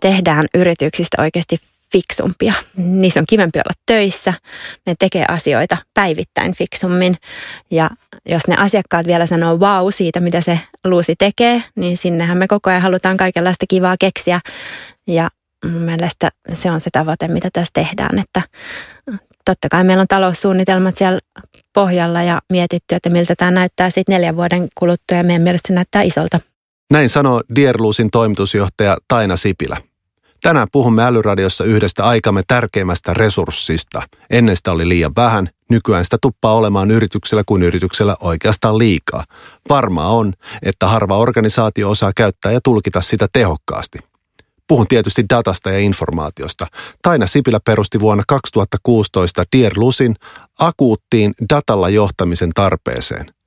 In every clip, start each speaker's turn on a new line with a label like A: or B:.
A: tehdään yrityksistä oikeasti fiksumpia. Niissä on kivempi olla töissä, ne tekee asioita päivittäin fiksummin ja jos ne asiakkaat vielä sanoo wow siitä, mitä se luusi tekee, niin sinnehän me koko ajan halutaan kaikenlaista kivaa keksiä ja mun mielestä se on se tavoite, mitä tässä tehdään, että totta kai meillä on taloussuunnitelmat siellä pohjalla ja mietitty, että miltä tämä näyttää sitten neljän vuoden kuluttua ja meidän mielestä se näyttää isolta.
B: Näin sanoo Dierluusin toimitusjohtaja Taina Sipilä. Tänään puhumme Älyradiossa yhdestä aikamme tärkeimmästä resurssista. Ennen sitä oli liian vähän, nykyään sitä tuppaa olemaan yrityksellä kuin yrityksellä oikeastaan liikaa. Varmaa on, että harva organisaatio osaa käyttää ja tulkita sitä tehokkaasti. Puhun tietysti datasta ja informaatiosta. Taina Sipilä perusti vuonna 2016 Dierlusin akuuttiin datalla johtamisen tarpeeseen –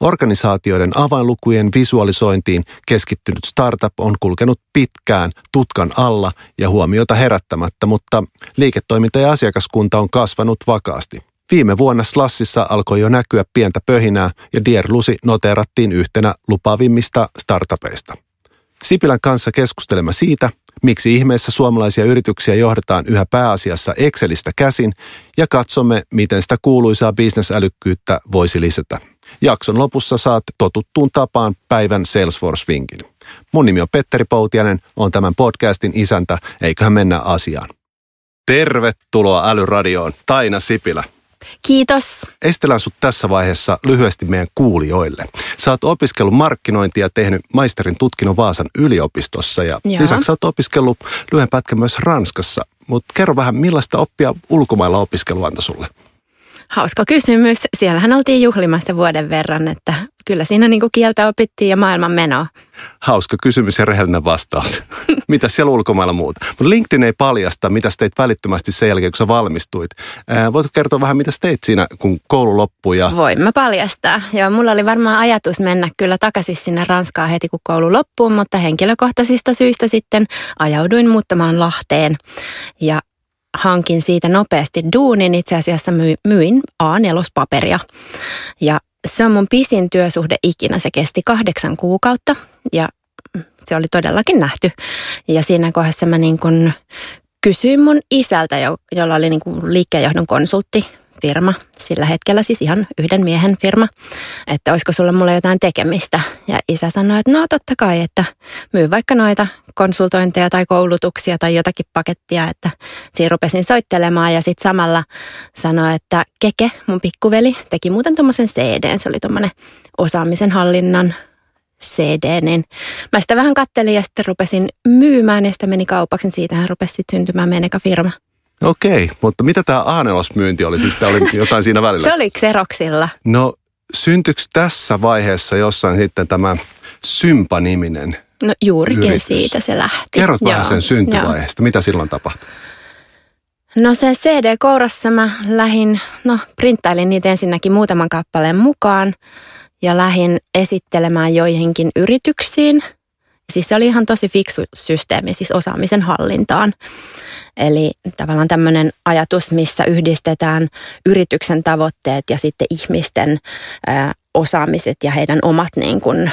B: Organisaatioiden avainlukujen visualisointiin keskittynyt startup on kulkenut pitkään tutkan alla ja huomiota herättämättä, mutta liiketoiminta ja asiakaskunta on kasvanut vakaasti. Viime vuonna Slassissa alkoi jo näkyä pientä pöhinää ja Dierlusi noteerattiin yhtenä lupaavimmista startupeista. Sipilän kanssa keskustelemme siitä, miksi ihmeessä suomalaisia yrityksiä johdetaan yhä pääasiassa Excelistä käsin ja katsomme, miten sitä kuuluisaa bisnesälykkyyttä voisi lisätä. Jakson lopussa saat totuttuun tapaan päivän Salesforce-vinkin. Mun nimi on Petteri Poutianen, on tämän podcastin isäntä, eiköhän mennä asiaan. Tervetuloa Älyradioon, Taina Sipilä.
A: Kiitos.
B: Estelään sut tässä vaiheessa lyhyesti meidän kuulijoille. Sä oot opiskellut markkinointia ja tehnyt maisterin tutkinnon Vaasan yliopistossa ja Joo. lisäksi sä oot opiskellut lyhyen pätkän myös Ranskassa. Mutta kerro vähän, millaista oppia ulkomailla opiskelu antoi sulle?
A: Hauska kysymys. Siellähän oltiin juhlimassa vuoden verran, että kyllä siinä niin kuin kieltä opittiin ja maailman menoa.
B: Hauska kysymys ja rehellinen vastaus. mitä siellä ulkomailla muuta? Mutta LinkedIn ei paljasta, mitä teit välittömästi sen jälkeen, kun sä valmistuit. Ää, voitko kertoa vähän, mitä teit siinä, kun koulu loppui? Ja...
A: Voin mä paljastaa. Joo, mulla oli varmaan ajatus mennä kyllä takaisin sinne Ranskaan heti, kun koulu loppuu, mutta henkilökohtaisista syistä sitten ajauduin muuttamaan Lahteen. Ja hankin siitä nopeasti duunin. Itse asiassa myin A4-paperia. Ja se on mun pisin työsuhde ikinä. Se kesti kahdeksan kuukautta ja se oli todellakin nähty. Ja siinä kohdassa mä niin kun kysyin mun isältä, jolla oli niin liikkeenjohdon konsultti firma, sillä hetkellä siis ihan yhden miehen firma, että olisiko sulla mulle jotain tekemistä. Ja isä sanoi, että no totta kai, että myy vaikka noita konsultointeja tai koulutuksia tai jotakin pakettia, että siinä rupesin soittelemaan ja sitten samalla sanoi, että Keke, mun pikkuveli, teki muuten tuommoisen CD, se oli tuommoinen osaamisen hallinnan CD, niin mä sitä vähän kattelin ja sitten rupesin myymään ja sitten meni kaupaksi, niin siitähän rupesi sitten syntymään meidän firma.
B: Okei, mutta mitä tämä A4-myynti oli? Siis oli jotain siinä välillä.
A: Se oli Xeroxilla.
B: No syntyykö tässä vaiheessa jossain sitten tämä Sympa-niminen
A: No juurikin yritys? siitä se lähti.
B: Kerrot vähän sen syntyvaiheesta. Mitä silloin tapahtui?
A: No se CD-kourassa mä lähin, no printtailin niitä ensinnäkin muutaman kappaleen mukaan ja lähin esittelemään joihinkin yrityksiin – Siis se oli ihan tosi fiksu systeemi, siis osaamisen hallintaan. Eli tavallaan tämmöinen ajatus, missä yhdistetään yrityksen tavoitteet ja sitten ihmisten osaamiset ja heidän omat niin kuin,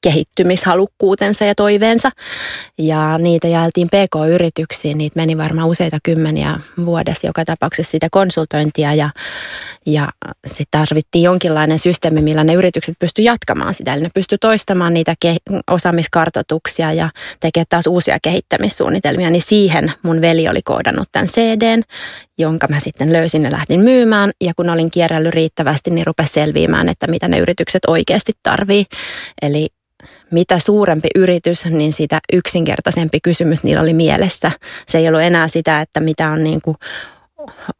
A: kehittymishalukkuutensa ja toiveensa. Ja niitä jaeltiin PK-yrityksiin, niitä meni varmaan useita kymmeniä vuodessa joka tapauksessa sitä konsultointia ja, ja sitten tarvittiin jonkinlainen systeemi, millä ne yritykset pysty jatkamaan sitä. Eli ne pysty toistamaan niitä ke- osaamiskartoituksia ja tekemään taas uusia kehittämissuunnitelmia, niin siihen mun veli oli koodannut tämän CDn, jonka mä sitten löysin ja lähdin myymään. Ja kun olin kierrellyt riittävästi, niin rupesi selviämään, että mitä ne yritykset oikeasti tarvii. Eli mitä suurempi yritys, niin sitä yksinkertaisempi kysymys niillä oli mielessä. Se ei ollut enää sitä, että mitä on niin kuin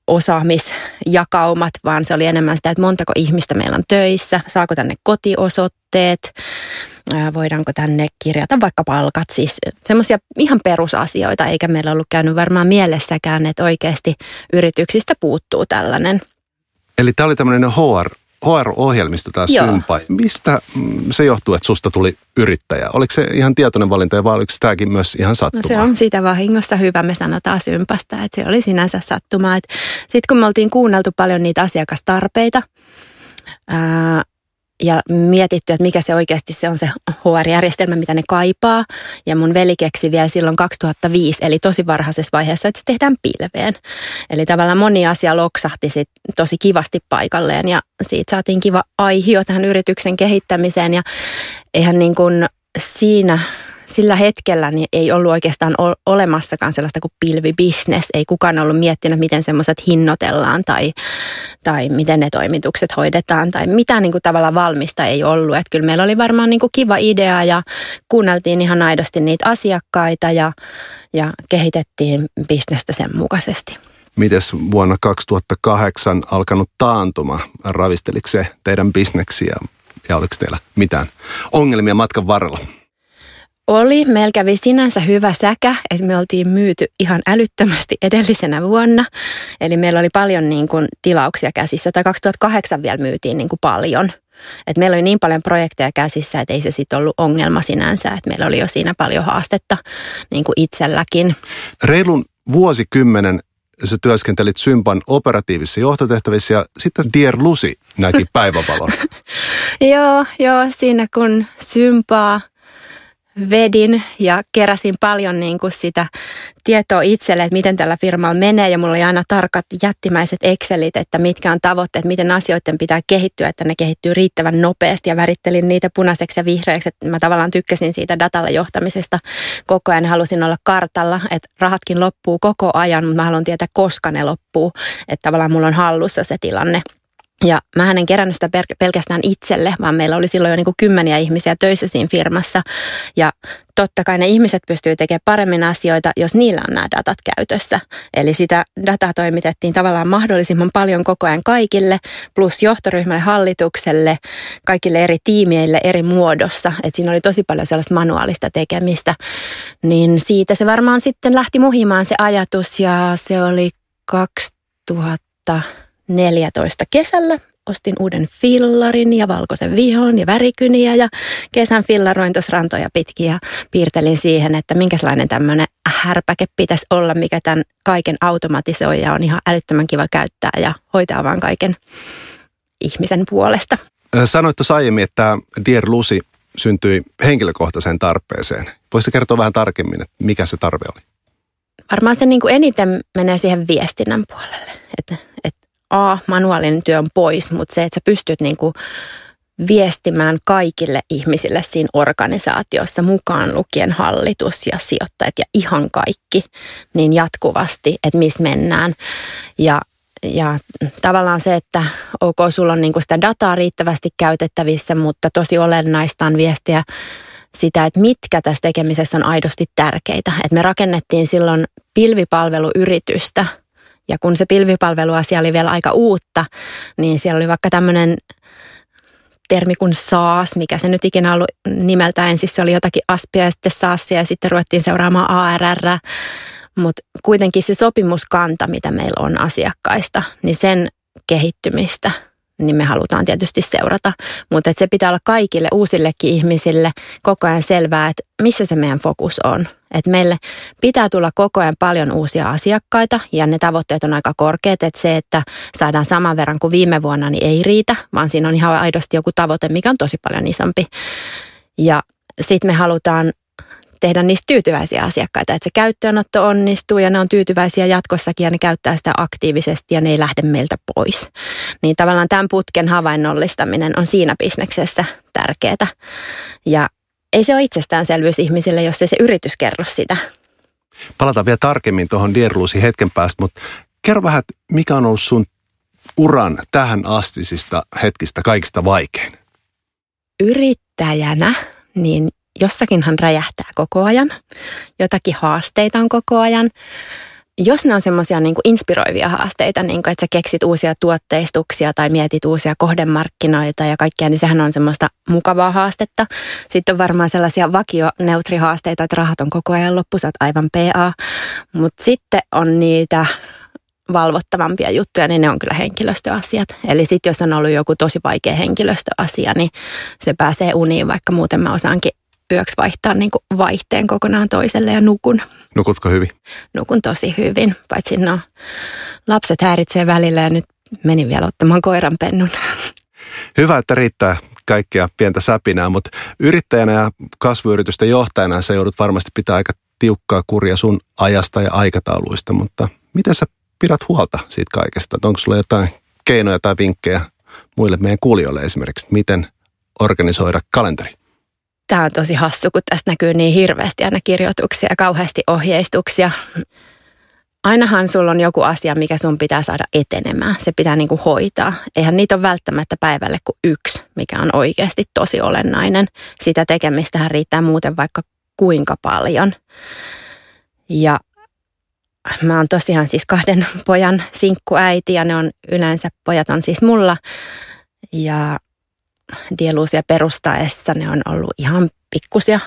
A: osaamisjakaumat, vaan se oli enemmän sitä, että montako ihmistä meillä on töissä, saako tänne kotiosoitteet, voidaanko tänne kirjata vaikka palkat, siis semmoisia ihan perusasioita, eikä meillä ollut käynyt varmaan mielessäkään, että oikeasti yrityksistä puuttuu tällainen.
B: Eli tämä oli tämmöinen HR HR-ohjelmisto tämä Sympa. Mistä mm, se johtuu, että susta tuli yrittäjä? Oliko se ihan tietoinen valinta vai oliko tämäkin myös ihan sattuma?
A: No se on siitä vahingossa hyvä, me sanotaan Sympasta, että se oli sinänsä sattumaa. Sitten kun me oltiin kuunneltu paljon niitä asiakastarpeita, ää, ja mietitty, että mikä se oikeasti se on se HR-järjestelmä, mitä ne kaipaa. Ja mun veli keksi vielä silloin 2005, eli tosi varhaisessa vaiheessa, että se tehdään pilveen. Eli tavallaan moni asia loksahti sit tosi kivasti paikalleen ja siitä saatiin kiva aihio tähän yrityksen kehittämiseen. Ja eihän niin kuin siinä sillä hetkellä niin ei ollut oikeastaan olemassakaan sellaista kuin pilvibisnes. Ei kukaan ollut miettinyt, miten semmoiset hinnoitellaan tai, tai miten ne toimitukset hoidetaan tai mitä niin kuin tavallaan valmista ei ollut. Että kyllä meillä oli varmaan niin kuin kiva idea ja kuunneltiin ihan aidosti niitä asiakkaita ja, ja kehitettiin bisnestä sen mukaisesti.
B: Mites vuonna 2008 alkanut taantuma, ravisteliko se teidän bisneksiä ja oliko teillä mitään ongelmia matkan varrella?
A: Oli. Meillä kävi sinänsä hyvä säkä, että me oltiin myyty ihan älyttömästi edellisenä vuonna. Eli meillä oli paljon niin kuin tilauksia käsissä. Tai 2008 vielä myytiin niin kuin paljon. Et meillä oli niin paljon projekteja käsissä, että ei se sitten ollut ongelma sinänsä. Et meillä oli jo siinä paljon haastetta niin kuin itselläkin.
B: Reilun vuosikymmenen sä työskentelit Sympan operatiivisissa johtotehtävissä ja sitten Dear Lucy näki päivävalon.
A: joo, joo, siinä kun Sympaa – vedin ja keräsin paljon niin kuin sitä tietoa itselle, että miten tällä firmalla menee. Ja mulla oli aina tarkat jättimäiset Excelit, että mitkä on tavoitteet, miten asioiden pitää kehittyä, että ne kehittyy riittävän nopeasti. Ja värittelin niitä punaiseksi ja vihreäksi, että mä tavallaan tykkäsin siitä datalla johtamisesta koko ajan, halusin olla kartalla, että rahatkin loppuu koko ajan, mutta mä haluan tietää, koska ne loppuu, että tavallaan mulla on hallussa se tilanne. Ja mä en kerännyt sitä pelkästään itselle, vaan meillä oli silloin jo niin kuin kymmeniä ihmisiä töissä siinä firmassa. Ja totta kai ne ihmiset pystyy tekemään paremmin asioita, jos niillä on nämä datat käytössä. Eli sitä dataa toimitettiin tavallaan mahdollisimman paljon koko ajan kaikille, plus johtoryhmälle, hallitukselle, kaikille eri tiimeille eri muodossa. Et siinä oli tosi paljon sellaista manuaalista tekemistä. Niin siitä se varmaan sitten lähti muhimaan se ajatus ja se oli 2000 14 kesällä ostin uuden fillarin ja valkoisen vihon ja värikyniä ja kesän fillaroin tuossa rantoja pitkin ja piirtelin siihen, että minkälainen tämmöinen härpäke pitäisi olla, mikä tämän kaiken automatisoi ja on ihan älyttömän kiva käyttää ja hoitaa vaan kaiken ihmisen puolesta.
B: Sanoit tuossa aiemmin, että Dear Lucy syntyi henkilökohtaiseen tarpeeseen. Voisitko kertoa vähän tarkemmin, että mikä se tarve oli?
A: Varmaan se niin kuin eniten menee siihen viestinnän puolelle. Että, että A, manuaalinen työ on pois, mutta se, että sä pystyt niin kuin viestimään kaikille ihmisille siinä organisaatiossa, mukaan lukien hallitus ja sijoittajat ja ihan kaikki, niin jatkuvasti, että missä mennään. Ja, ja tavallaan se, että ok, sulla on niin kuin sitä dataa riittävästi käytettävissä, mutta tosi olennaista on viestiä sitä, että mitkä tässä tekemisessä on aidosti tärkeitä. Et me rakennettiin silloin pilvipalveluyritystä – ja kun se pilvipalveluasia oli vielä aika uutta, niin siellä oli vaikka tämmöinen termi kuin SaaS, mikä se nyt ikinä ollut nimeltä ensin. Se oli jotakin Aspia ja sitten SaaSia ja sitten ruvettiin seuraamaan ARR. Mutta kuitenkin se sopimuskanta, mitä meillä on asiakkaista, niin sen kehittymistä – niin me halutaan tietysti seurata. Mutta se pitää olla kaikille uusillekin ihmisille koko ajan selvää, että missä se meidän fokus on. Että meille pitää tulla koko ajan paljon uusia asiakkaita ja ne tavoitteet on aika korkeat, että se, että saadaan saman verran kuin viime vuonna, niin ei riitä, vaan siinä on ihan aidosti joku tavoite, mikä on tosi paljon isompi. Ja sitten me halutaan tehdä niistä tyytyväisiä asiakkaita, että se käyttöönotto onnistuu ja ne on tyytyväisiä jatkossakin ja ne käyttää sitä aktiivisesti ja ne ei lähde meiltä pois. Niin tavallaan tämän putken havainnollistaminen on siinä bisneksessä tärkeää. Ja ei se ole itsestäänselvyys ihmisille, jos ei se yritys kerro sitä.
B: Palataan vielä tarkemmin tuohon Dierluusi hetken päästä, mutta kerro vähän, mikä on ollut sun uran tähän astisista hetkistä kaikista vaikein?
A: Yrittäjänä, niin jossakinhan räjähtää koko ajan, jotakin haasteita on koko ajan. Jos ne on semmoisia niin inspiroivia haasteita, niin kuin, että sä keksit uusia tuotteistuksia tai mietit uusia kohdemarkkinoita ja kaikkea, niin sehän on semmoista mukavaa haastetta. Sitten on varmaan sellaisia vakioneutrihaasteita, että rahat on koko ajan loppu, sä oot aivan PA. Mutta sitten on niitä valvottavampia juttuja, niin ne on kyllä henkilöstöasiat. Eli sitten jos on ollut joku tosi vaikea henkilöstöasia, niin se pääsee uniin, vaikka muuten mä osaankin yöksi vaihtaa niin kuin vaihteen kokonaan toiselle ja nukun.
B: Nukutko hyvin?
A: Nukun tosi hyvin, paitsi no lapset häiritsee välillä ja nyt menin vielä ottamaan koiran pennun.
B: Hyvä, että riittää kaikkea pientä säpinää, mutta yrittäjänä ja kasvuyritysten johtajana sä joudut varmasti pitää aika tiukkaa kuria sun ajasta ja aikatauluista, mutta miten sä pidät huolta siitä kaikesta? Onko sulla jotain keinoja tai vinkkejä muille meidän kuulijoille esimerkiksi, miten organisoida kalenteri?
A: Tämä on tosi hassu, kun tästä näkyy niin hirveästi aina kirjoituksia ja kauheasti ohjeistuksia. Ainahan sulla on joku asia, mikä sun pitää saada etenemään. Se pitää niinku hoitaa. Eihän niitä ole välttämättä päivälle kuin yksi, mikä on oikeasti tosi olennainen. Sitä tekemistähän riittää muuten vaikka kuinka paljon. Ja mä oon tosiaan siis kahden pojan sinkkuäiti ja ne on yleensä, pojat on siis mulla. Ja dieluusia perustaessa ne on ollut ihan pikkusia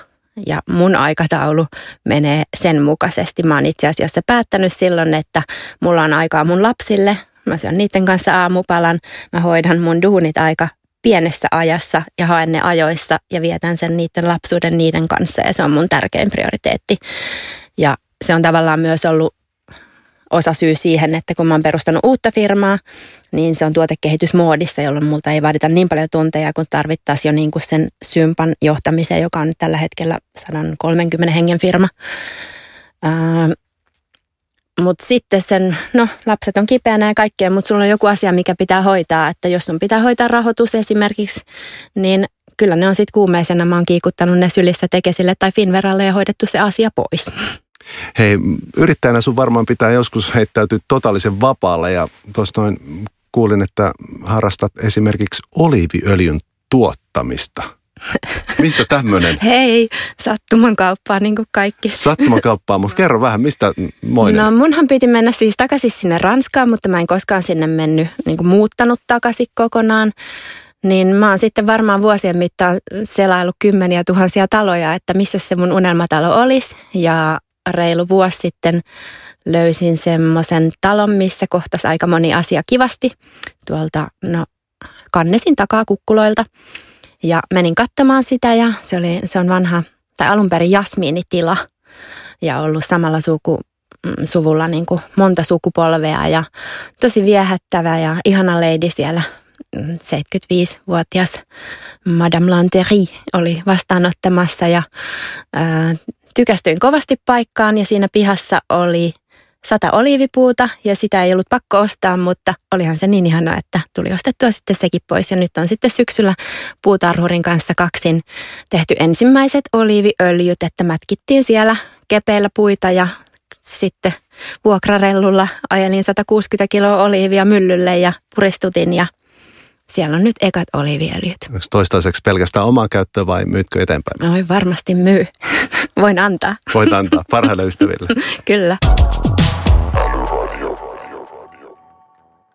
A: ja mun aikataulu menee sen mukaisesti. Mä oon itse asiassa päättänyt silloin, että mulla on aikaa mun lapsille. Mä syön niiden kanssa aamupalan. Mä hoidan mun duunit aika pienessä ajassa ja haen ne ajoissa ja vietän sen niiden lapsuuden niiden kanssa ja se on mun tärkein prioriteetti. Ja se on tavallaan myös ollut osa syy siihen, että kun mä oon perustanut uutta firmaa, niin se on tuotekehitysmoodissa, jolloin multa ei vaadita niin paljon tunteja kuin tarvittaisiin jo niin kuin sen sympan johtamiseen, joka on nyt tällä hetkellä 130 hengen firma. mutta sitten sen, no lapset on kipeänä ja kaikkea, mutta sulla on joku asia, mikä pitää hoitaa. Että jos sun pitää hoitaa rahoitus esimerkiksi, niin kyllä ne on sitten kuumeisena. Mä oon kiikuttanut ne sylissä tekesille tai Finveralle ja hoidettu se asia pois.
B: Hei, yrittäjänä sun varmaan pitää joskus heittäytyä totaalisen vapaalle ja tuossa noin kuulin, että harrastat esimerkiksi oliiviöljyn tuottamista. Mistä tämmöinen?
A: Hei, sattuman kauppaa niin kuin kaikki.
B: Sattuman kauppaa, mutta kerro vähän, mistä moinen?
A: No munhan piti mennä siis takaisin sinne Ranskaan, mutta mä en koskaan sinne mennyt niin kuin muuttanut takaisin kokonaan. Niin mä oon sitten varmaan vuosien mittaan selaillut kymmeniä tuhansia taloja, että missä se mun unelmatalo olisi. Ja reilu vuosi sitten löysin semmoisen talon, missä kohtasi aika moni asia kivasti tuolta no, kannesin takaa kukkuloilta. Ja menin katsomaan sitä ja se, oli, se on vanha, tai alun perin jasmiinitila ja ollut samalla suku, mm, suvulla niin kuin monta sukupolvea ja tosi viehättävä ja ihana lady siellä 75-vuotias mm, Madame Lanterie oli vastaanottamassa ja tykästyin kovasti paikkaan ja siinä pihassa oli sata oliivipuuta ja sitä ei ollut pakko ostaa, mutta olihan se niin ihana, että tuli ostettua sitten sekin pois. Ja nyt on sitten syksyllä puutarhurin kanssa kaksin tehty ensimmäiset oliiviöljyt, että mätkittiin siellä kepeillä puita ja sitten vuokrarellulla ajelin 160 kiloa oliivia myllylle ja puristutin ja siellä on nyt ekat oliiviöljyt.
B: Onko toistaiseksi pelkästään omaa käyttöä vai myytkö eteenpäin?
A: No, varmasti myy. Voin antaa.
B: Voit antaa parhaille ystäville.
A: Kyllä.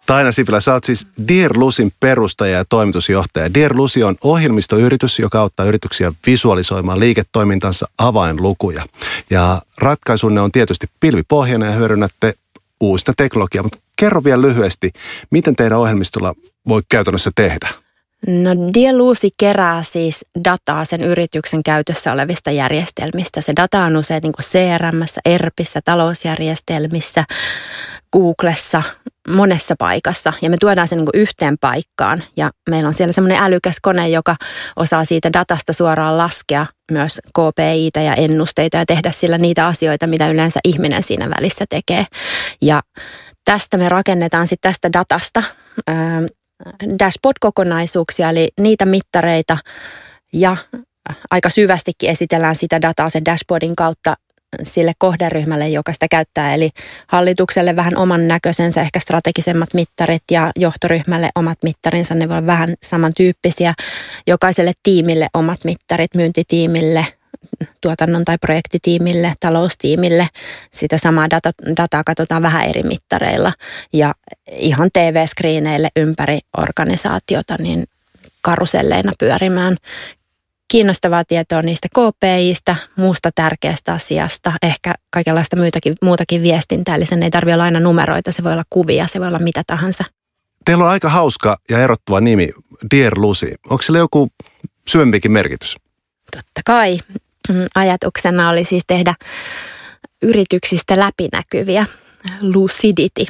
B: Taina Sipilä, sä oot siis Dear Lusin perustaja ja toimitusjohtaja. Dear Lusi on ohjelmistoyritys, joka auttaa yrityksiä visualisoimaan liiketoimintansa avainlukuja. Ja ratkaisunne on tietysti pilvipohjainen ja hyödynnätte uusista teknologiaa, mutta kerro vielä lyhyesti, miten teidän ohjelmistolla voi käytännössä tehdä?
A: No Dieluusi kerää siis dataa sen yrityksen käytössä olevista järjestelmistä. Se data on usein niin CRM, ERPissä, talousjärjestelmissä, Googlessa, monessa paikassa ja me tuodaan se niin yhteen paikkaan ja meillä on siellä semmoinen älykäs kone, joka osaa siitä datasta suoraan laskea myös KPItä ja ennusteita ja tehdä sillä niitä asioita, mitä yleensä ihminen siinä välissä tekee. Ja tästä me rakennetaan sitten tästä datasta dashboard-kokonaisuuksia, eli niitä mittareita ja aika syvästikin esitellään sitä dataa sen dashboardin kautta sille kohderyhmälle, joka sitä käyttää. Eli hallitukselle vähän oman näköisensä, ehkä strategisemmat mittarit ja johtoryhmälle omat mittarinsa. Ne voivat vähän samantyyppisiä. Jokaiselle tiimille omat mittarit, myyntitiimille, tuotannon tai projektitiimille, taloustiimille. Sitä samaa data, dataa katsotaan vähän eri mittareilla ja ihan TV-skriineille ympäri organisaatiota niin karuselleina pyörimään kiinnostavaa tietoa niistä KPIistä, muusta tärkeästä asiasta, ehkä kaikenlaista muutakin, muutakin viestintää, eli sen ei tarvitse olla aina numeroita, se voi olla kuvia, se voi olla mitä tahansa.
B: Teillä on aika hauska ja erottuva nimi, Dear Lucy. Onko sillä joku syvempikin merkitys?
A: Totta kai. Ajatuksena oli siis tehdä yrityksistä läpinäkyviä. Lucidity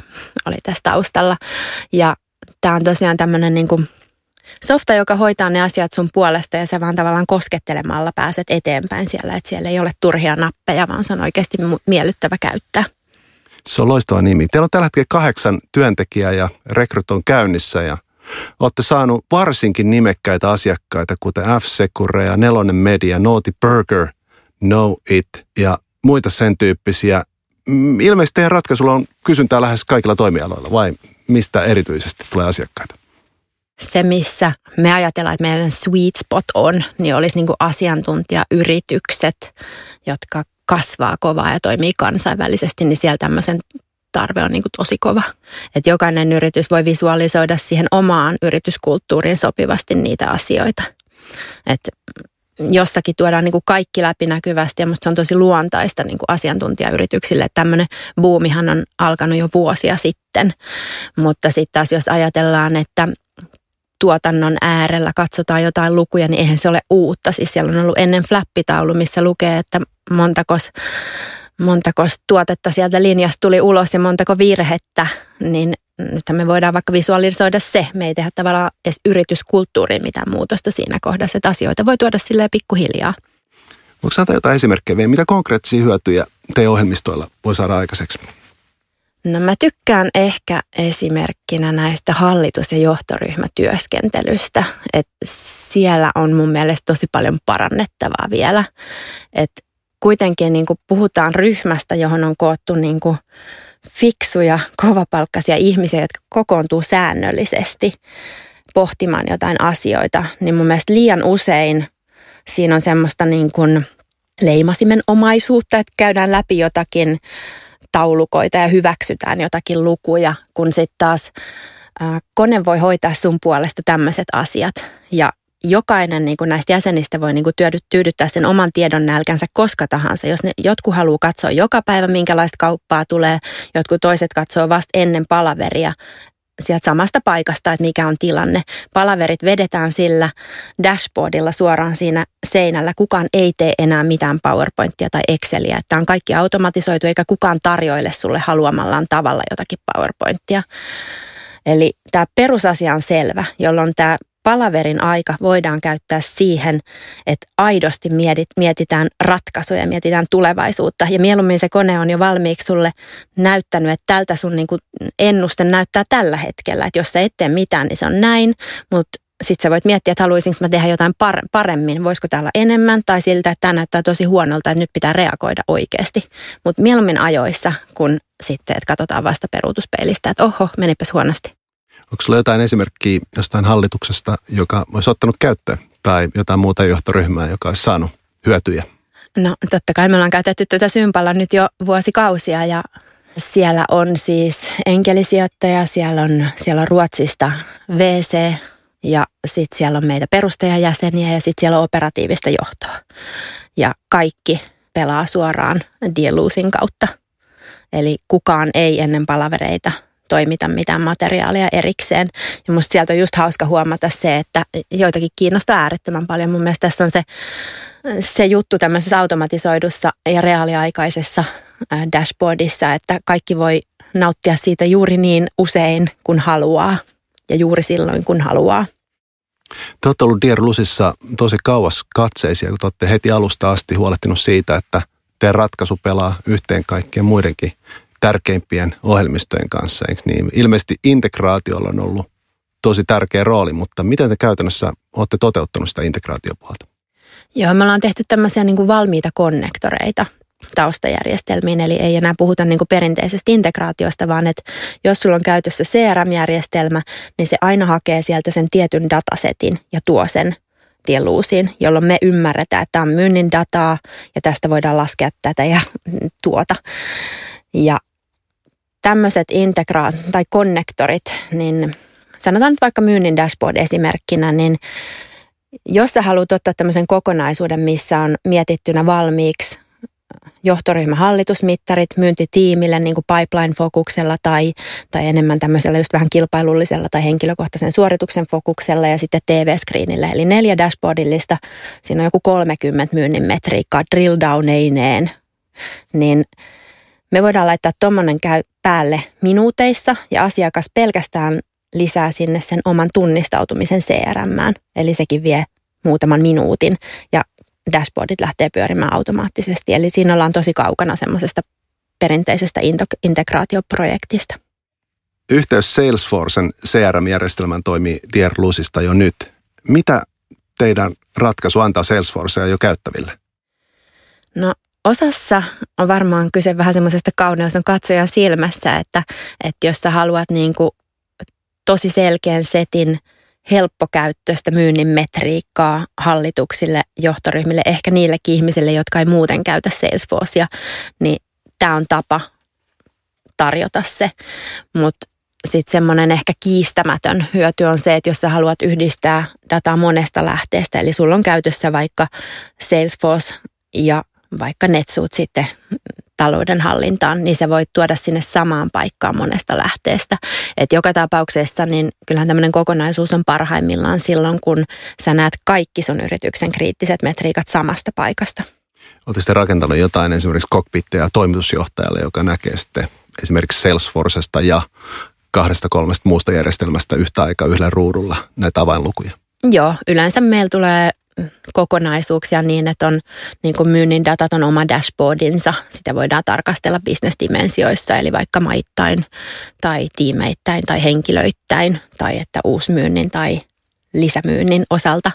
A: oli tässä taustalla. Ja tämä on tosiaan tämmöinen niin kuin softa, joka hoitaa ne asiat sun puolesta ja sä vaan tavallaan koskettelemalla pääset eteenpäin siellä, että siellä ei ole turhia nappeja, vaan se on oikeasti miellyttävä käyttää.
B: Se on loistava nimi. Teillä on tällä hetkellä kahdeksan työntekijää ja rekryt on käynnissä ja olette saanut varsinkin nimekkäitä asiakkaita, kuten F-Secure ja Nelonen Media, Naughty Burger, Know It ja muita sen tyyppisiä. Mm, ilmeisesti teidän ratkaisulla on kysyntää lähes kaikilla toimialoilla vai mistä erityisesti tulee asiakkaita?
A: Se, missä me ajatellaan, että meidän sweet spot on, niin olisi niin kuin asiantuntijayritykset, jotka kasvaa kovaa ja toimii kansainvälisesti, niin siellä tämmöisen tarve on niin kuin tosi kova. Että jokainen yritys voi visualisoida siihen omaan yrityskulttuuriin sopivasti niitä asioita. Että jossakin tuodaan niin kuin kaikki läpinäkyvästi ja musta se on tosi luontaista niin kuin asiantuntijayrityksille. Tämmöinen buumihan on alkanut jo vuosia sitten, mutta sitten taas jos ajatellaan, että tuotannon äärellä katsotaan jotain lukuja, niin eihän se ole uutta. Siis siellä on ollut ennen flappitaulu, missä lukee, että montakos, montakos tuotetta sieltä linjasta tuli ulos ja montako virhettä, niin nyt me voidaan vaikka visualisoida se. Me ei tehdä tavallaan edes yrityskulttuuriin mitään muutosta siinä kohdassa, että asioita voi tuoda silleen pikkuhiljaa.
B: Voiko saada jotain esimerkkejä vielä? Mitä konkreettisia hyötyjä teidän ohjelmistoilla voi saada aikaiseksi?
A: No mä tykkään ehkä esimerkkinä näistä hallitus- ja johtoryhmätyöskentelystä, että siellä on mun mielestä tosi paljon parannettavaa vielä. Että kuitenkin niin kuin puhutaan ryhmästä, johon on koottu niin kuin fiksuja, kovapalkkaisia ihmisiä, jotka kokoontuu säännöllisesti pohtimaan jotain asioita, niin mun mielestä liian usein siinä on semmoista niin kuin leimasimen omaisuutta, että käydään läpi jotakin taulukoita ja hyväksytään jotakin lukuja, kun sitten taas kone voi hoitaa sun puolesta tämmöiset asiat. Ja jokainen niin kuin näistä jäsenistä voi niin kuin tyydyttää sen oman tiedon nälkänsä koska tahansa. Jos ne, jotkut haluaa katsoa joka päivä, minkälaista kauppaa tulee, jotkut toiset katsoo vasta ennen palaveria sieltä samasta paikasta, että mikä on tilanne. Palaverit vedetään sillä dashboardilla suoraan siinä seinällä. Kukaan ei tee enää mitään PowerPointia tai Exceliä. Tämä on kaikki automatisoitu eikä kukaan tarjoile sulle haluamallaan tavalla jotakin PowerPointia. Eli tämä perusasia on selvä, jolloin tämä palaverin aika voidaan käyttää siihen, että aidosti mietitään ratkaisuja, mietitään tulevaisuutta. Ja mieluummin se kone on jo valmiiksi sulle näyttänyt, että tältä sun niin kuin ennuste näyttää tällä hetkellä. Että jos sä et tee mitään, niin se on näin, mutta sitten sä voit miettiä, että haluaisinko mä tehdä jotain paremmin, voisiko täällä enemmän, tai siltä, että tämä näyttää tosi huonolta, että nyt pitää reagoida oikeasti. Mutta mieluummin ajoissa, kun sitten, että katsotaan vasta peruutuspeilistä, että oho, menipäs huonosti.
B: Onko sulla jotain esimerkkiä jostain hallituksesta, joka olisi ottanut käyttöön tai jotain muuta johtoryhmää, joka olisi saanut hyötyjä?
A: No totta kai me ollaan käytetty tätä sympalla nyt jo vuosikausia ja siellä on siis enkelisijoittaja, siellä on, siellä on Ruotsista VC ja sitten siellä on meitä perustajajäseniä ja sitten siellä on operatiivista johtoa. Ja kaikki pelaa suoraan Dealusin kautta. Eli kukaan ei ennen palavereita – toimita mitään materiaalia erikseen. Ja musta sieltä on just hauska huomata se, että joitakin kiinnostaa äärettömän paljon. Mun mielestä tässä on se, se juttu tämmöisessä automatisoidussa ja reaaliaikaisessa dashboardissa, että kaikki voi nauttia siitä juuri niin usein kuin haluaa ja juuri silloin kun haluaa.
B: Te olette ollut Dierlusissa tosi kauas katseisia, kun te olette heti alusta asti huolehtinut siitä, että teidän ratkaisu pelaa yhteen kaikkien muidenkin tärkeimpien ohjelmistojen kanssa, eikö niin? Ilmeisesti integraatiolla on ollut tosi tärkeä rooli, mutta miten te käytännössä olette toteuttanut sitä integraatiopuolta?
A: Joo, me ollaan tehty tämmöisiä niin kuin valmiita konnektoreita taustajärjestelmiin, eli ei enää puhuta niin kuin perinteisestä integraatiosta, vaan että jos sulla on käytössä CRM-järjestelmä, niin se aina hakee sieltä sen tietyn datasetin ja tuo sen Deluusiin, jolloin me ymmärretään, että tämä on myynnin dataa ja tästä voidaan laskea tätä ja tuota. Ja tämmöiset integra- tai konnektorit, niin sanotaan nyt vaikka myynnin dashboard esimerkkinä, niin jos sä haluat ottaa tämmöisen kokonaisuuden, missä on mietittynä valmiiksi johtoryhmä hallitusmittarit myyntitiimille niin kuin pipeline-fokuksella tai, tai enemmän tämmöisellä just vähän kilpailullisella tai henkilökohtaisen suorituksen fokuksella ja sitten TV-screenille. Eli neljä dashboardillista, siinä on joku 30 myynnin metriikkaa drill downeineen, niin me voidaan laittaa tuommoinen käy päälle minuuteissa ja asiakas pelkästään lisää sinne sen oman tunnistautumisen CRM, eli sekin vie muutaman minuutin ja dashboardit lähtee pyörimään automaattisesti. Eli siinä ollaan tosi kaukana semmoisesta perinteisestä integraatioprojektista.
B: Yhteys Salesforcen CRM-järjestelmän toimii Dierlusista jo nyt. Mitä teidän ratkaisu antaa Salesforcea jo käyttäville?
A: No osassa on varmaan kyse vähän semmoisesta kauneus on katsojan silmässä, että, että jos sä haluat niin kuin tosi selkeän setin helppokäyttöistä myynnin metriikkaa hallituksille, johtoryhmille, ehkä niillekin ihmisille, jotka ei muuten käytä Salesforcea, niin tämä on tapa tarjota se. Mutta sitten semmoinen ehkä kiistämätön hyöty on se, että jos sä haluat yhdistää dataa monesta lähteestä, eli sulla on käytössä vaikka Salesforce ja vaikka NetSuit sitten talouden hallintaan, niin se voi tuoda sinne samaan paikkaan monesta lähteestä. Et joka tapauksessa niin kyllähän tämmöinen kokonaisuus on parhaimmillaan silloin, kun sä näet kaikki sun yrityksen kriittiset metriikat samasta paikasta.
B: Olette sitten rakentanut jotain esimerkiksi cockpitteja toimitusjohtajalle, joka näkee sitten esimerkiksi Salesforcesta ja kahdesta kolmesta muusta järjestelmästä yhtä aikaa yhdellä ruudulla näitä avainlukuja?
A: Joo, yleensä meillä tulee kokonaisuuksia niin, että on niin kuin myynnin datat on oma dashboardinsa. Sitä voidaan tarkastella bisnesdimensioissa, eli vaikka maittain tai tiimeittäin tai henkilöittäin tai että uusmyynnin tai lisämyynnin osalta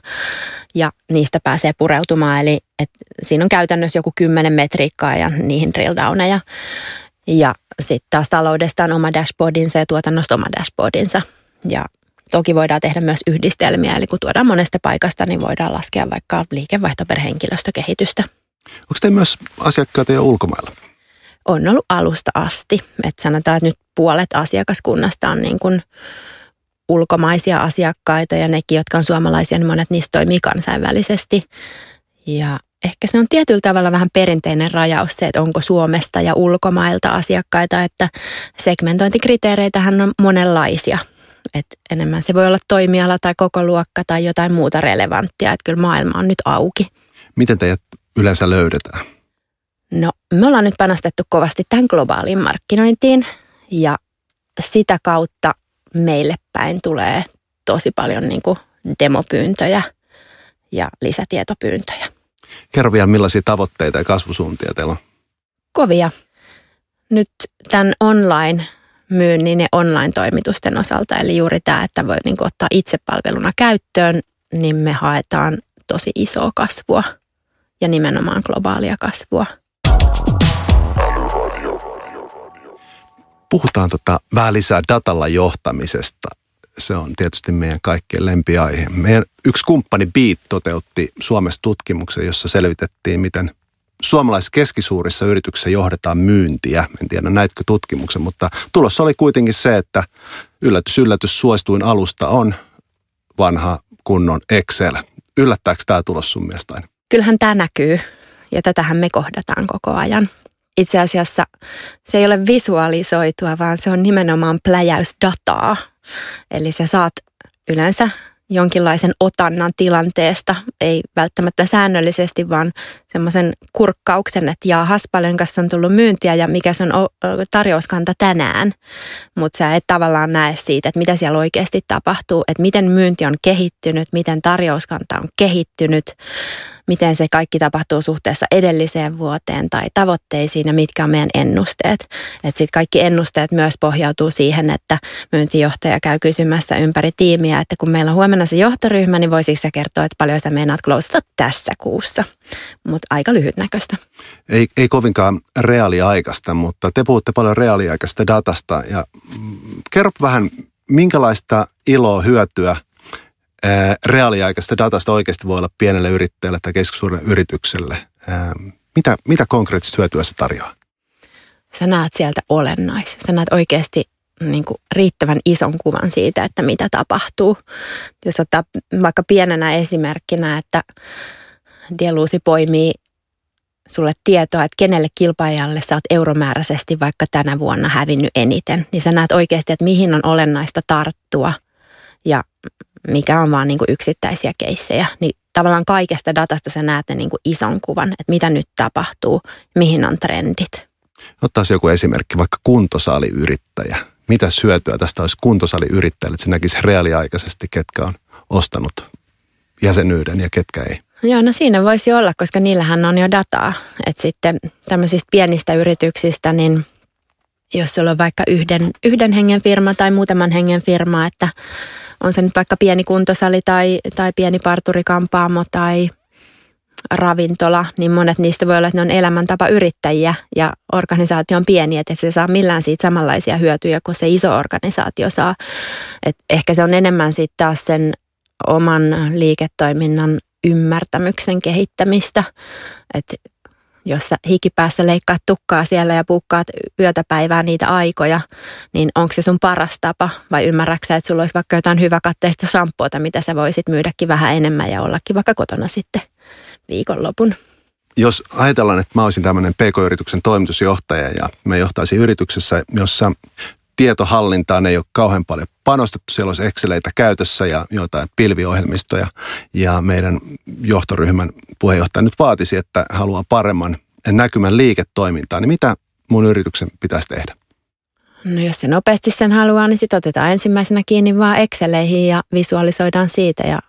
A: ja niistä pääsee pureutumaan. Eli että siinä on käytännössä joku kymmenen metriikkaa ja niihin drill downeja. Ja sitten taas taloudesta on oma dashboardinsa ja tuotannosta oma dashboardinsa. Ja toki voidaan tehdä myös yhdistelmiä, eli kun tuodaan monesta paikasta, niin voidaan laskea vaikka liikevaihto per henkilöstökehitystä.
B: Onko teillä myös asiakkaita jo ulkomailla?
A: On ollut alusta asti. Että sanotaan, että nyt puolet asiakaskunnasta on niin kuin ulkomaisia asiakkaita ja nekin, jotka on suomalaisia, niin monet niistä toimii kansainvälisesti. Ja ehkä se on tietyllä tavalla vähän perinteinen rajaus se, että onko Suomesta ja ulkomailta asiakkaita, että segmentointikriteereitähän on monenlaisia. Et enemmän se voi olla toimiala tai koko luokka tai jotain muuta relevanttia, että kyllä maailma on nyt auki.
B: Miten teidät yleensä löydetään?
A: No me ollaan nyt panostettu kovasti tämän globaaliin markkinointiin ja sitä kautta meille päin tulee tosi paljon niin kuin demopyyntöjä ja lisätietopyyntöjä.
B: Kerro vielä, millaisia tavoitteita ja kasvusuuntia teillä on?
A: Kovia. Nyt tämän online myynnin ja online-toimitusten osalta, eli juuri tämä, että voi niin ottaa itsepalveluna käyttöön, niin me haetaan tosi isoa kasvua ja nimenomaan globaalia kasvua.
B: Puhutaan tota vähän lisää datalla johtamisesta se on tietysti meidän kaikkien lempiaihe. Meidän yksi kumppani Beat toteutti Suomessa tutkimuksen, jossa selvitettiin, miten suomalaisissa keskisuurissa yrityksissä johdetaan myyntiä. En tiedä näitkö tutkimuksen, mutta tulossa oli kuitenkin se, että yllätys, yllätys, suosituin alusta on vanha kunnon Excel. Yllättääkö tämä tulos sun mielestä?
A: Kyllähän tämä näkyy ja tätähän me kohdataan koko ajan. Itse asiassa se ei ole visualisoitua, vaan se on nimenomaan pläjäysdataa, Eli sä saat yleensä jonkinlaisen otannan tilanteesta, ei välttämättä säännöllisesti, vaan semmoisen kurkkauksen, että jaahas, paljon on tullut myyntiä ja mikä se on tarjouskanta tänään. Mutta sä et tavallaan näe siitä, että mitä siellä oikeasti tapahtuu, että miten myynti on kehittynyt, miten tarjouskanta on kehittynyt, miten se kaikki tapahtuu suhteessa edelliseen vuoteen tai tavoitteisiin ja mitkä on meidän ennusteet. Sitten kaikki ennusteet myös pohjautuu siihen, että myyntijohtaja käy kysymässä ympäri tiimiä, että kun meillä on huomenna se johtoryhmä, niin voisiko sä kertoa, että paljon sä meinaat closata tässä kuussa. Mutta aika lyhytnäköistä.
B: Ei, ei kovinkaan reaaliaikaista, mutta te puhutte paljon reaaliaikaista datasta ja mm, kerro vähän, minkälaista iloa, hyötyä – reaaliaikaista datasta oikeasti voi olla pienelle yrittäjälle tai keskisuurelle yritykselle. Mitä, mitä konkreettista hyötyä se tarjoaa?
A: Sä näet sieltä olennaisen. Sä näet oikeasti niin kuin riittävän ison kuvan siitä, että mitä tapahtuu. Jos ottaa vaikka pienenä esimerkkinä, että Dieluusi poimii sulle tietoa, että kenelle kilpailijalle sä oot euromääräisesti vaikka tänä vuonna hävinnyt eniten, niin sä näet oikeasti, että mihin on olennaista tarttua ja mikä on vaan niin kuin yksittäisiä keissejä, niin tavallaan kaikesta datasta sä näet ne niin kuin ison kuvan, että mitä nyt tapahtuu, mihin on trendit.
B: Ottaisi joku esimerkki, vaikka kuntosaliyrittäjä. mitä syötyä tästä olisi kuntosaliyrittäjille, että se näkisi reaaliaikaisesti, ketkä on ostanut jäsenyyden ja ketkä ei.
A: Joo, no siinä voisi olla, koska niillähän on jo dataa. Että sitten tämmöisistä pienistä yrityksistä, niin jos sulla on vaikka yhden, yhden hengen firma tai muutaman hengen firma, että on se nyt vaikka pieni kuntosali tai, tai pieni parturikampaamo tai ravintola, niin monet niistä voi olla, että ne on elämäntapa yrittäjiä ja organisaatio on pieni, että se saa millään siitä samanlaisia hyötyjä kuin se iso organisaatio saa. Et ehkä se on enemmän sitten taas sen oman liiketoiminnan ymmärtämyksen kehittämistä. Että jos sä hikipäässä leikkaat tukkaa siellä ja puukkaat yötä päivää niitä aikoja, niin onko se sun paras tapa vai ymmärräksä, että sulla olisi vaikka jotain hyväkatteista shampoota, mitä sä voisit myydäkin vähän enemmän ja ollakin vaikka kotona sitten viikonlopun.
B: Jos ajatellaan, että mä olisin tämmöinen PK-yrityksen toimitusjohtaja ja me johtaisin yrityksessä, jossa tietohallintaan ei ole kauhean paljon panostettu. Siellä olisi Exceleitä käytössä ja jotain pilviohjelmistoja. Ja meidän johtoryhmän puheenjohtaja nyt vaatisi, että haluaa paremman näkymän liiketoimintaa. Niin mitä mun yrityksen pitäisi tehdä?
A: No jos se nopeasti sen haluaa, niin sitten otetaan ensimmäisenä kiinni vaan Exceleihin ja visualisoidaan siitä ja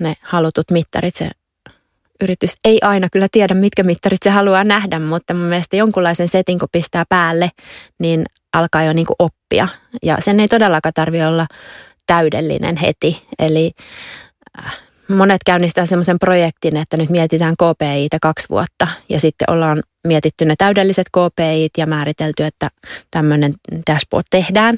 A: ne halutut mittarit. Se yritys ei aina kyllä tiedä, mitkä mittarit se haluaa nähdä, mutta mun mielestä jonkunlaisen setin, kun pistää päälle, niin alkaa jo niin kuin oppia. Ja sen ei todellakaan tarvitse olla täydellinen heti. Eli äh, monet käynnistää semmoisen projektin, että nyt mietitään KPIitä kaksi vuotta ja sitten ollaan mietitty ne täydelliset KPIt ja määritelty, että tämmöinen dashboard tehdään.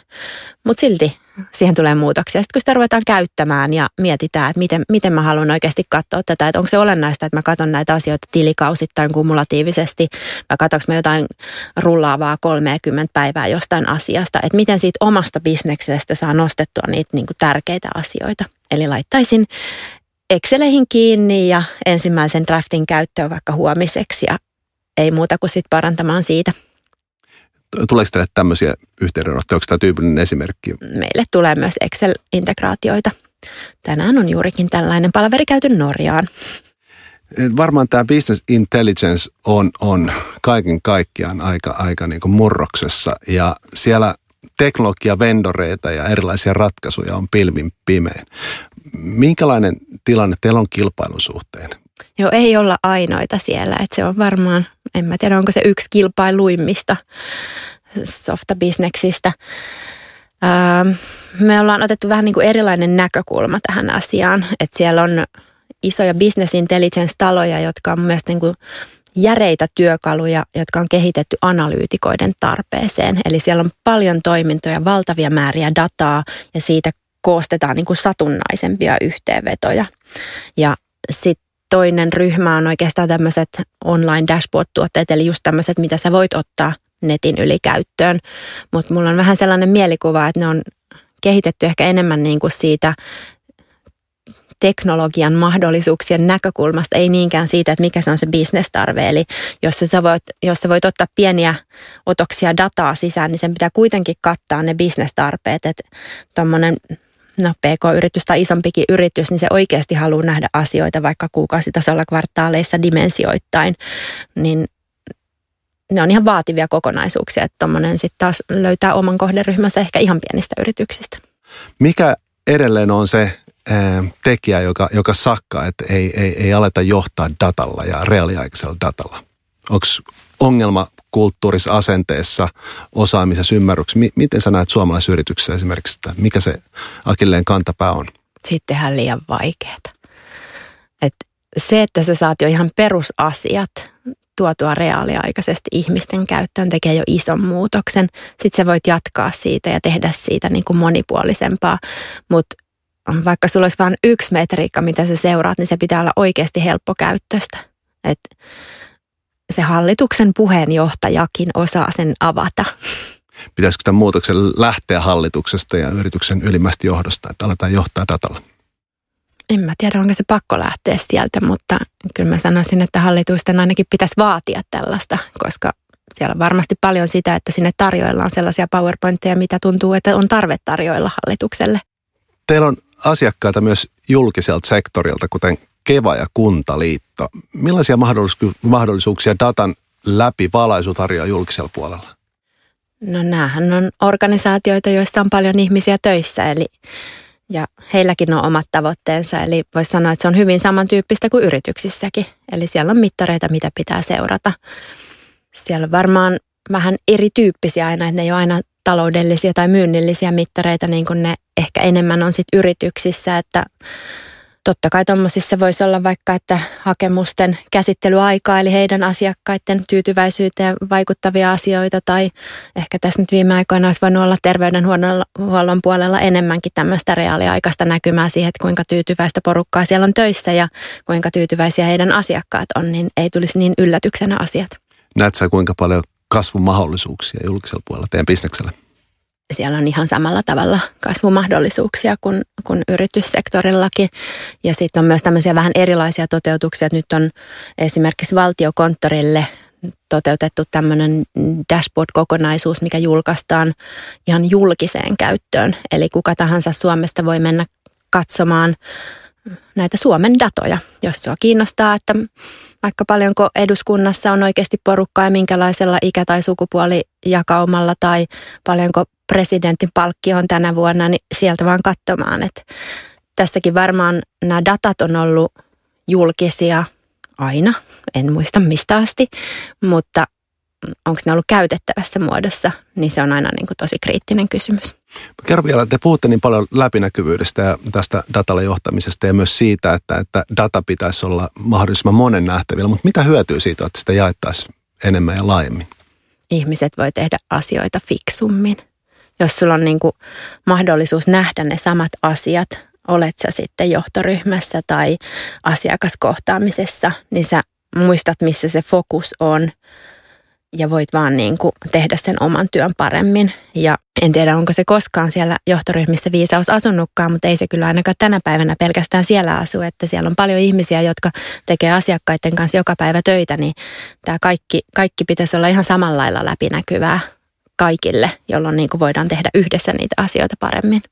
A: Mutta silti siihen tulee muutoksia. Sitten kun sitä ruvetaan käyttämään ja mietitään, että miten, miten mä haluan oikeasti katsoa tätä, että onko se olennaista, että mä katson näitä asioita tilikausittain kumulatiivisesti, vai katsonko mä jotain rullaavaa 30 päivää jostain asiasta, että miten siitä omasta bisneksestä saa nostettua niitä niin kuin tärkeitä asioita. Eli laittaisin Exceleihin kiinni ja ensimmäisen draftin käyttöön vaikka huomiseksi ja ei muuta kuin sitten parantamaan siitä.
B: Tuleeko teille tämmöisiä yhteydenottoja? Onko tämä tyypillinen esimerkki?
A: Meille tulee myös Excel-integraatioita. Tänään on juurikin tällainen palaveri käyty Norjaan.
B: Varmaan tämä business intelligence on, on kaiken kaikkiaan aika, aika niin kuin murroksessa ja siellä teknologiavendoreita ja erilaisia ratkaisuja on pilvin pimein. Minkälainen tilanne teillä on kilpailun suhteen?
A: Joo, ei olla ainoita siellä. Että se on varmaan, en mä tiedä, onko se yksi kilpailuimmista softabisneksistä. Ähm, me ollaan otettu vähän niin kuin erilainen näkökulma tähän asiaan. Että siellä on isoja business intelligence-taloja, jotka on myös niin kuin järeitä työkaluja, jotka on kehitetty analyytikoiden tarpeeseen. Eli siellä on paljon toimintoja, valtavia määriä dataa ja siitä koostetaan niin kuin satunnaisempia yhteenvetoja. Ja sitten toinen ryhmä on oikeastaan tämmöiset online dashboard-tuotteet, eli just tämmöiset, mitä sä voit ottaa netin yli käyttöön. Mutta mulla on vähän sellainen mielikuva, että ne on kehitetty ehkä enemmän niin kuin siitä teknologian mahdollisuuksien näkökulmasta, ei niinkään siitä, että mikä se on se bisnestarve. Eli jos sä voit, jos sä voit ottaa pieniä otoksia dataa sisään, niin sen pitää kuitenkin kattaa ne bisnestarpeet. Että tuommoinen no PK-yritys tai isompikin yritys, niin se oikeasti haluaa nähdä asioita vaikka kuukausitasolla, kvartaaleissa, dimensioittain, niin ne on ihan vaativia kokonaisuuksia, että tuommoinen sitten taas löytää oman kohderyhmänsä ehkä ihan pienistä yrityksistä.
B: Mikä edelleen on se tekijä, joka, joka sakkaa, että ei, ei, ei aleta johtaa datalla ja reaaliaikaisella datalla? Onko ongelma kulttuurisessa asenteessa, osaamisessa, ymmärryksessä? Miten sä näet suomalaisessa yrityksessä esimerkiksi, että mikä se akilleen kantapää on?
A: Sitten tehdään liian vaikeaa. Et se, että sä saat jo ihan perusasiat tuotua reaaliaikaisesti ihmisten käyttöön, tekee jo ison muutoksen. Sitten sä voit jatkaa siitä ja tehdä siitä niin kuin monipuolisempaa. Mutta vaikka sulla olisi vain yksi metriikka, mitä sä seuraat, niin se pitää olla oikeasti helppokäyttöistä. Et se hallituksen puheenjohtajakin osaa sen avata.
B: Pitäisikö tämän muutoksen lähteä hallituksesta ja yrityksen ylimmästä johdosta, että aletaan johtaa datalla?
A: En mä tiedä, onko se pakko lähteä sieltä, mutta kyllä mä sanoisin, että hallitusten ainakin pitäisi vaatia tällaista, koska siellä on varmasti paljon sitä, että sinne tarjoillaan sellaisia PowerPointteja, mitä tuntuu, että on tarve tarjoilla hallitukselle.
B: Teillä on asiakkaita myös julkiselta sektorilta, kuten Keva ja Kuntaliitto. Millaisia mahdollisuuksia datan läpi valaisu tarjoaa julkisella puolella?
A: No näähän on organisaatioita, joissa on paljon ihmisiä töissä, eli ja heilläkin on omat tavoitteensa, eli voisi sanoa, että se on hyvin samantyyppistä kuin yrityksissäkin. Eli siellä on mittareita, mitä pitää seurata. Siellä on varmaan vähän erityyppisiä aina, että ne ei ole aina taloudellisia tai myynnillisiä mittareita, niin kuin ne ehkä enemmän on sitten yrityksissä, että Totta kai tuommoisissa voisi olla vaikka, että hakemusten käsittelyaikaa, eli heidän asiakkaiden tyytyväisyyteen vaikuttavia asioita, tai ehkä tässä nyt viime aikoina olisi voinut olla terveydenhuollon puolella enemmänkin tämmöistä reaaliaikaista näkymää siihen, että kuinka tyytyväistä porukkaa siellä on töissä ja kuinka tyytyväisiä heidän asiakkaat on, niin ei tulisi niin yllätyksenä asiat.
B: Näet sä kuinka paljon kasvun mahdollisuuksia julkisella puolella teidän bisneksellä?
A: Siellä on ihan samalla tavalla kasvumahdollisuuksia kuin, kuin yrityssektorillakin. Ja sitten on myös tämmöisiä vähän erilaisia toteutuksia. Nyt on esimerkiksi valtiokonttorille toteutettu tämmöinen dashboard-kokonaisuus, mikä julkaistaan ihan julkiseen käyttöön. Eli kuka tahansa Suomesta voi mennä katsomaan näitä Suomen datoja, jos se kiinnostaa, että vaikka paljonko eduskunnassa on oikeasti porukkaa ja minkälaisella ikä- tai sukupuolijakaumalla tai paljonko presidentin palkki on tänä vuonna, niin sieltä vaan katsomaan. Että tässäkin varmaan nämä datat on ollut julkisia aina, en muista mistä asti, mutta onko ne ollut käytettävässä muodossa, niin se on aina niin kuin tosi kriittinen kysymys.
B: Kerro vielä, te puhutte niin paljon läpinäkyvyydestä ja tästä datalle johtamisesta ja myös siitä, että, että data pitäisi olla mahdollisimman monen nähtävillä, mutta mitä hyötyy siitä, että sitä jaettaisiin enemmän ja laajemmin?
A: Ihmiset voi tehdä asioita fiksummin. Jos sulla on niin kuin mahdollisuus nähdä ne samat asiat, olet sä sitten johtoryhmässä tai asiakaskohtaamisessa, niin sä muistat, missä se fokus on ja voit vaan niin kuin tehdä sen oman työn paremmin. Ja en tiedä, onko se koskaan siellä johtoryhmissä viisaus asunnutkaan, mutta ei se kyllä ainakaan tänä päivänä pelkästään siellä asu, että siellä on paljon ihmisiä, jotka tekee asiakkaiden kanssa joka päivä töitä, niin tämä kaikki, kaikki pitäisi olla ihan samalla lailla läpinäkyvää kaikille, jolloin niin kuin voidaan tehdä yhdessä niitä asioita paremmin.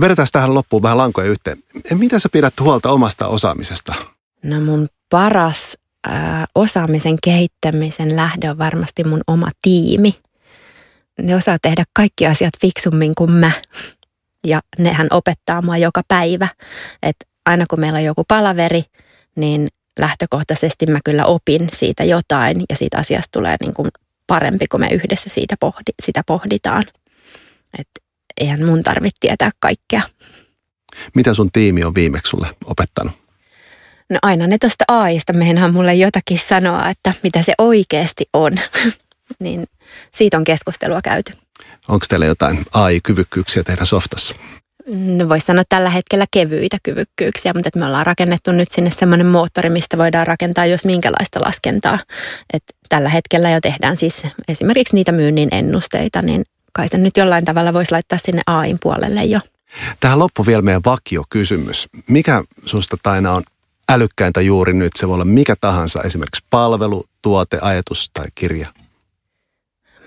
B: Vedetään tähän loppuun vähän lankoja yhteen. Mitä sä pidät huolta omasta osaamisesta?
A: No mun paras ää, osaamisen kehittämisen lähde on varmasti mun oma tiimi. Ne osaa tehdä kaikki asiat fiksummin kuin mä. Ja nehän opettaa mua joka päivä. Että aina kun meillä on joku palaveri, niin lähtökohtaisesti mä kyllä opin siitä jotain ja siitä asiasta tulee niin kuin parempi, kun me yhdessä siitä pohdi, sitä pohditaan. Että eihän mun tarvitse tietää kaikkea.
B: Mitä sun tiimi on viimeksi sulle opettanut?
A: No aina ne tuosta AIsta meinaa mulle jotakin sanoa, että mitä se oikeasti on. niin siitä on keskustelua käyty.
B: Onko teillä jotain AI-kyvykkyyksiä tehdä softassa?
A: No voisi sanoa tällä hetkellä kevyitä kyvykkyyksiä, mutta me ollaan rakennettu nyt sinne semmoinen moottori, mistä voidaan rakentaa jos minkälaista laskentaa. Et tällä hetkellä jo tehdään siis esimerkiksi niitä myynnin ennusteita, niin kai se nyt jollain tavalla voisi laittaa sinne AIin puolelle jo.
B: Tähän loppu vielä meidän vakiokysymys. Mikä susta Taina on älykkäintä juuri nyt? Se voi olla mikä tahansa, esimerkiksi palvelu, tuote, ajatus tai kirja.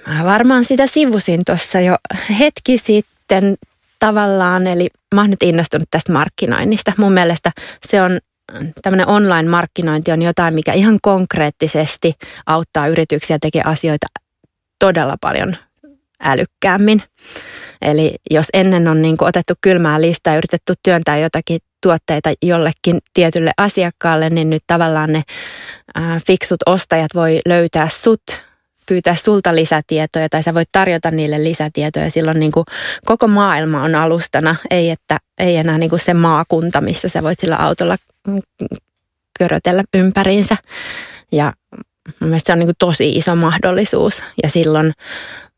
A: Mä varmaan sitä sivusin tuossa jo hetki sitten tavallaan, eli mä oon nyt innostunut tästä markkinoinnista. Mun mielestä se on tämmöinen online-markkinointi on jotain, mikä ihan konkreettisesti auttaa yrityksiä tekemään asioita todella paljon älykkäämmin. Eli jos ennen on niin otettu kylmää listaa ja yritetty työntää jotakin tuotteita jollekin tietylle asiakkaalle, niin nyt tavallaan ne ää, fiksut ostajat voi löytää sut pyytää sulta lisätietoja tai sä voit tarjota niille lisätietoja. Silloin niin kuin koko maailma on alustana, ei, että, ei enää niin kuin se maakunta, missä sä voit sillä autolla körötellä ympäriinsä. Ja mun se on niin kuin tosi iso mahdollisuus ja silloin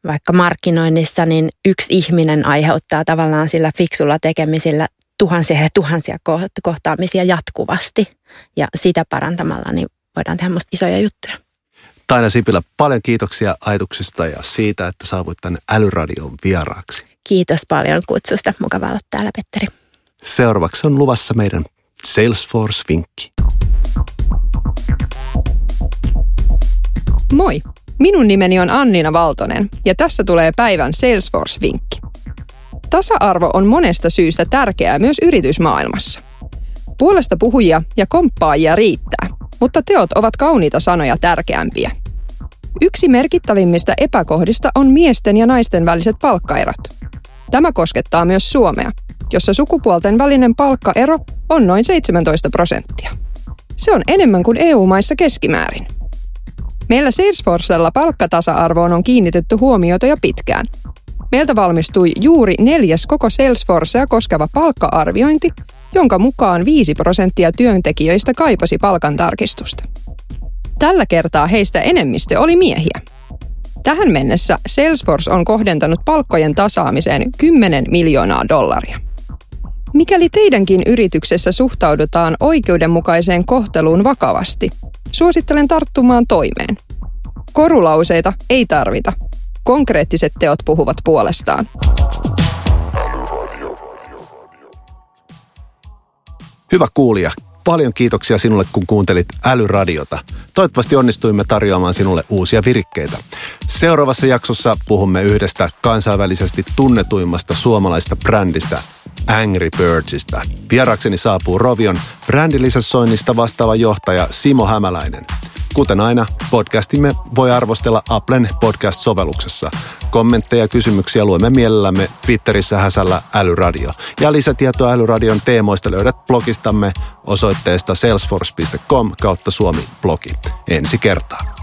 A: vaikka markkinoinnissa, niin yksi ihminen aiheuttaa tavallaan sillä fiksulla tekemisillä tuhansia ja tuhansia kohtaamisia jatkuvasti. Ja sitä parantamalla niin voidaan tehdä musta isoja juttuja.
B: Taina Sipilä, paljon kiitoksia ajatuksista ja siitä, että saavuit tänne Älyradion vieraaksi.
A: Kiitos paljon kutsusta. Mukava olla täällä, Petteri.
B: Seuraavaksi on luvassa meidän Salesforce-vinkki.
C: Moi! Minun nimeni on Annina Valtonen ja tässä tulee päivän Salesforce-vinkki. Tasa-arvo on monesta syystä tärkeää myös yritysmaailmassa. Puolesta puhujia ja komppaajia riittää – mutta teot ovat kauniita sanoja tärkeämpiä. Yksi merkittävimmistä epäkohdista on miesten ja naisten väliset palkkaerot. Tämä koskettaa myös Suomea, jossa sukupuolten välinen palkkaero on noin 17 prosenttia. Se on enemmän kuin EU-maissa keskimäärin. Meillä Salesforcella palkkatasa-arvoon on kiinnitetty huomiota jo pitkään. Meiltä valmistui juuri neljäs koko Salesforcea koskeva palkka-arviointi, jonka mukaan 5 prosenttia työntekijöistä kaipasi palkantarkistusta. Tällä kertaa heistä enemmistö oli miehiä. Tähän mennessä Salesforce on kohdentanut palkkojen tasaamiseen 10 miljoonaa dollaria. Mikäli teidänkin yrityksessä suhtaudutaan oikeudenmukaiseen kohteluun vakavasti, suosittelen tarttumaan toimeen. Korulauseita ei tarvita. Konkreettiset teot puhuvat puolestaan.
B: Hyvä kuulija, paljon kiitoksia sinulle, kun kuuntelit Älyradiota. Toivottavasti onnistuimme tarjoamaan sinulle uusia virikkeitä. Seuraavassa jaksossa puhumme yhdestä kansainvälisesti tunnetuimmasta suomalaista brändistä, Angry Birdsista. Vierakseni saapuu Rovion brändilisäsoinnista vastaava johtaja Simo Hämäläinen. Kuten aina, podcastimme voi arvostella Applen podcast-sovelluksessa. Kommentteja ja kysymyksiä luemme mielellämme Twitterissä häsällä Älyradio. Ja lisätietoa Älyradion teemoista löydät blogistamme osoitteesta salesforce.com kautta Suomi-blogi. Ensi kertaa.